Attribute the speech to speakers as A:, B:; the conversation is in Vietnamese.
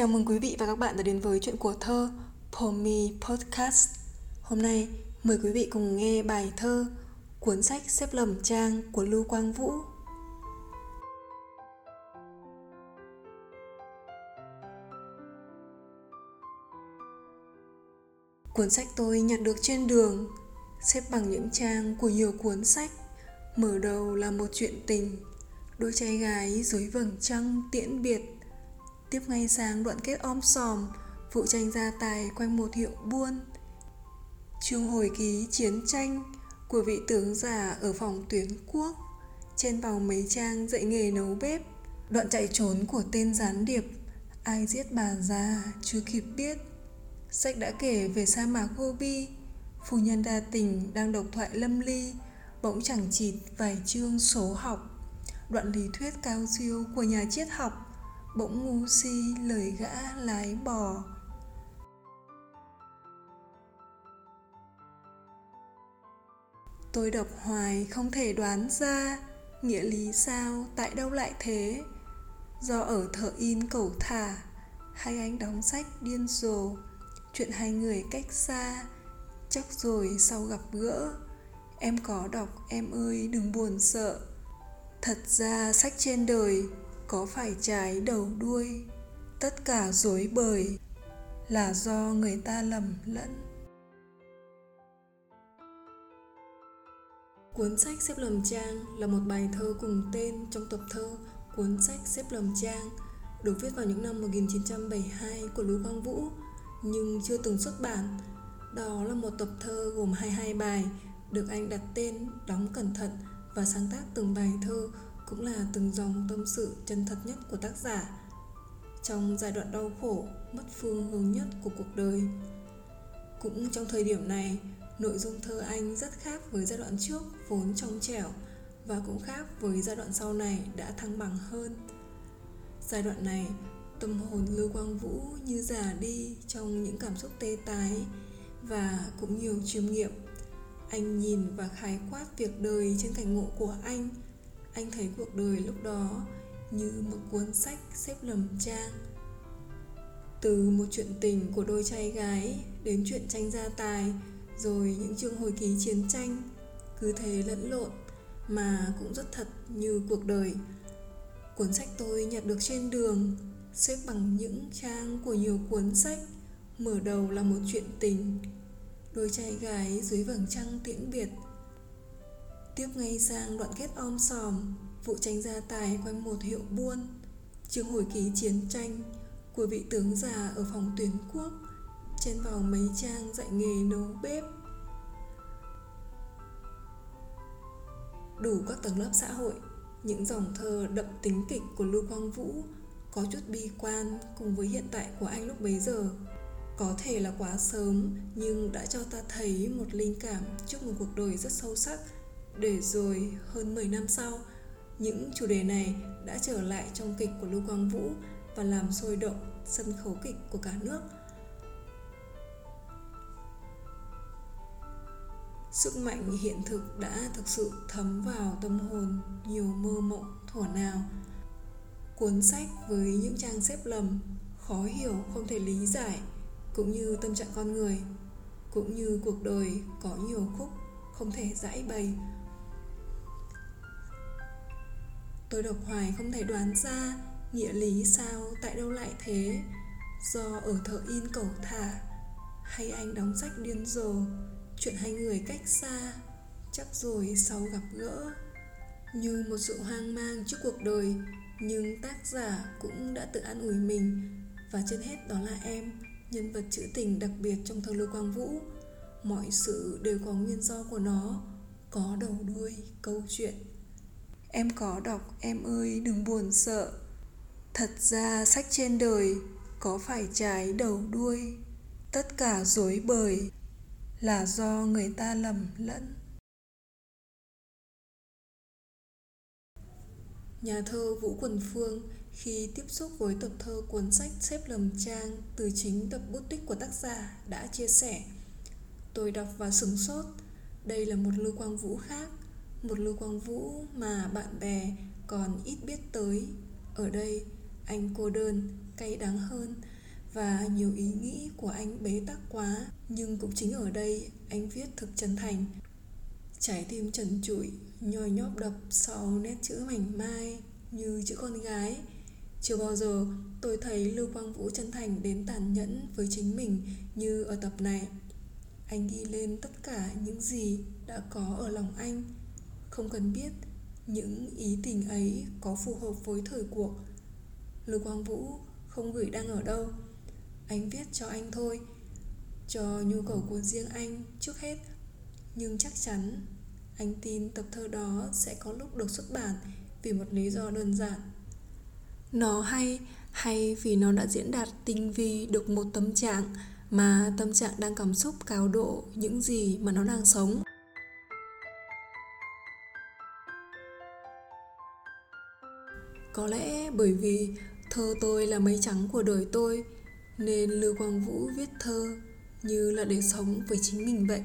A: Chào mừng quý vị và các bạn đã đến với chuyện của thơ Pomi Podcast. Hôm nay mời quý vị cùng nghe bài thơ Cuốn sách xếp lầm trang của Lưu Quang Vũ. Cuốn sách tôi nhặt được trên đường, xếp bằng những trang của nhiều cuốn sách. Mở đầu là một chuyện tình, đôi trai gái dưới vầng trăng tiễn biệt Tiếp ngay sang đoạn kết om sòm, vụ tranh gia tài quanh một hiệu buôn. Chương hồi ký chiến tranh của vị tướng già ở phòng tuyến quốc. Trên vào mấy trang dạy nghề nấu bếp, đoạn chạy trốn của tên gián điệp. Ai giết bà già chưa kịp biết. Sách đã kể về sa mạc Gobi, phu nhân đa tình đang độc thoại lâm ly, bỗng chẳng chịt vài chương số học. Đoạn lý thuyết cao siêu của nhà triết học bỗng ngu si, lời gã lái bò. Tôi đọc hoài, không thể đoán ra nghĩa lý sao, tại đâu lại thế? Do ở thợ in cẩu thả, hai anh đóng sách điên rồ. Chuyện hai người cách xa chắc rồi sau gặp gỡ. Em có đọc, em ơi, đừng buồn sợ. Thật ra sách trên đời có phải trái đầu đuôi, tất cả dối bời là do người ta lầm lẫn Cuốn sách xếp lầm trang là một bài thơ cùng tên trong tập thơ Cuốn sách xếp lầm trang, được viết vào những năm 1972 của Lưu Quang Vũ, nhưng chưa từng xuất bản. Đó là một tập thơ gồm 22 bài, được anh đặt tên đóng cẩn thận và sáng tác từng bài thơ cũng là từng dòng tâm sự chân thật nhất của tác giả trong giai đoạn đau khổ, mất phương hướng nhất của cuộc đời. Cũng trong thời điểm này, nội dung thơ anh rất khác với giai đoạn trước vốn trong trẻo và cũng khác với giai đoạn sau này đã thăng bằng hơn. Giai đoạn này, tâm hồn lưu quang vũ như già đi trong những cảm xúc tê tái và cũng nhiều chiêm nghiệm. Anh nhìn và khái quát việc đời trên cảnh ngộ của anh anh thấy cuộc đời lúc đó như một cuốn sách xếp lầm trang. Từ một chuyện tình của đôi trai gái đến chuyện tranh gia tài, rồi những chương hồi ký chiến tranh, cứ thế lẫn lộn mà cũng rất thật như cuộc đời. Cuốn sách tôi nhặt được trên đường, xếp bằng những trang của nhiều cuốn sách, mở đầu là một chuyện tình. Đôi trai gái dưới vầng trăng tiễn biệt Tiếp ngay sang đoạn kết om sòm, Vụ tranh gia tài quanh một hiệu buôn. Chương hồi ký chiến tranh, Của vị tướng già ở phòng tuyến quốc Trên vào mấy trang dạy nghề nấu bếp. Đủ các tầng lớp xã hội, Những dòng thơ đậm tính kịch của Lưu Quang Vũ Có chút bi quan cùng với hiện tại của anh lúc bấy giờ. Có thể là quá sớm, nhưng đã cho ta thấy một linh cảm trước một cuộc đời rất sâu sắc để rồi hơn 10 năm sau, những chủ đề này đã trở lại trong kịch của Lưu Quang Vũ và làm sôi động sân khấu kịch của cả nước. Sức mạnh hiện thực đã thực sự thấm vào tâm hồn nhiều mơ mộng thuở nào. Cuốn sách với những trang xếp lầm, khó hiểu không thể lý giải, cũng như tâm trạng con người, cũng như cuộc đời có nhiều khúc không thể giải bày Tôi đọc hoài không thể đoán ra Nghĩa lý sao tại đâu lại thế. Do ở thợ in cầu thả, Hay anh đóng sách điên rồ, Chuyện hai người cách xa, Chắc rồi sau gặp gỡ. Như một sự hoang mang trước cuộc đời, Nhưng tác giả cũng đã tự an ủi mình. Và trên hết đó là em, Nhân vật trữ tình đặc biệt trong thơ Lưu Quang Vũ. Mọi sự đều có nguyên do của nó, Có đầu đuôi, câu chuyện. Em có đọc, em ơi, đừng buồn sợ. Thật ra sách trên đời có phải trái đầu đuôi. Tất cả dối bời là do người ta lầm lẫn. Nhà thơ Vũ Quần Phương khi tiếp xúc với tập thơ cuốn sách xếp lầm trang từ chính tập bút tích của tác giả đã chia sẻ, Tôi đọc và sửng sốt. Đây là một lưu quang vũ khác một lưu quang vũ mà bạn bè còn ít biết tới. Ở đây, anh cô đơn, cay đắng hơn và nhiều ý nghĩ của anh bế tắc quá. Nhưng cũng chính ở đây, anh viết thực chân thành. Trái tim trần trụi, nhoi nhóp đập sau nét chữ mảnh mai như chữ con gái. Chưa bao giờ tôi thấy lưu quang vũ chân thành đến tàn nhẫn với chính mình như ở tập này. Anh ghi lên tất cả những gì đã có ở lòng anh không cần biết những ý tình ấy có phù hợp với thời cuộc. Lưu quang vũ không gửi đang ở đâu. Anh viết cho anh thôi, cho nhu cầu của riêng anh trước hết. Nhưng chắc chắn anh tin tập thơ đó sẽ có lúc được xuất bản vì một lý do đơn giản. Nó hay hay vì nó đã diễn đạt tinh vi được một tâm trạng, mà tâm trạng đang cảm xúc cao độ những gì mà nó đang sống. Có lẽ bởi vì thơ tôi là mây trắng của đời tôi, nên lưu quang vũ viết thơ như là để sống với chính mình vậy.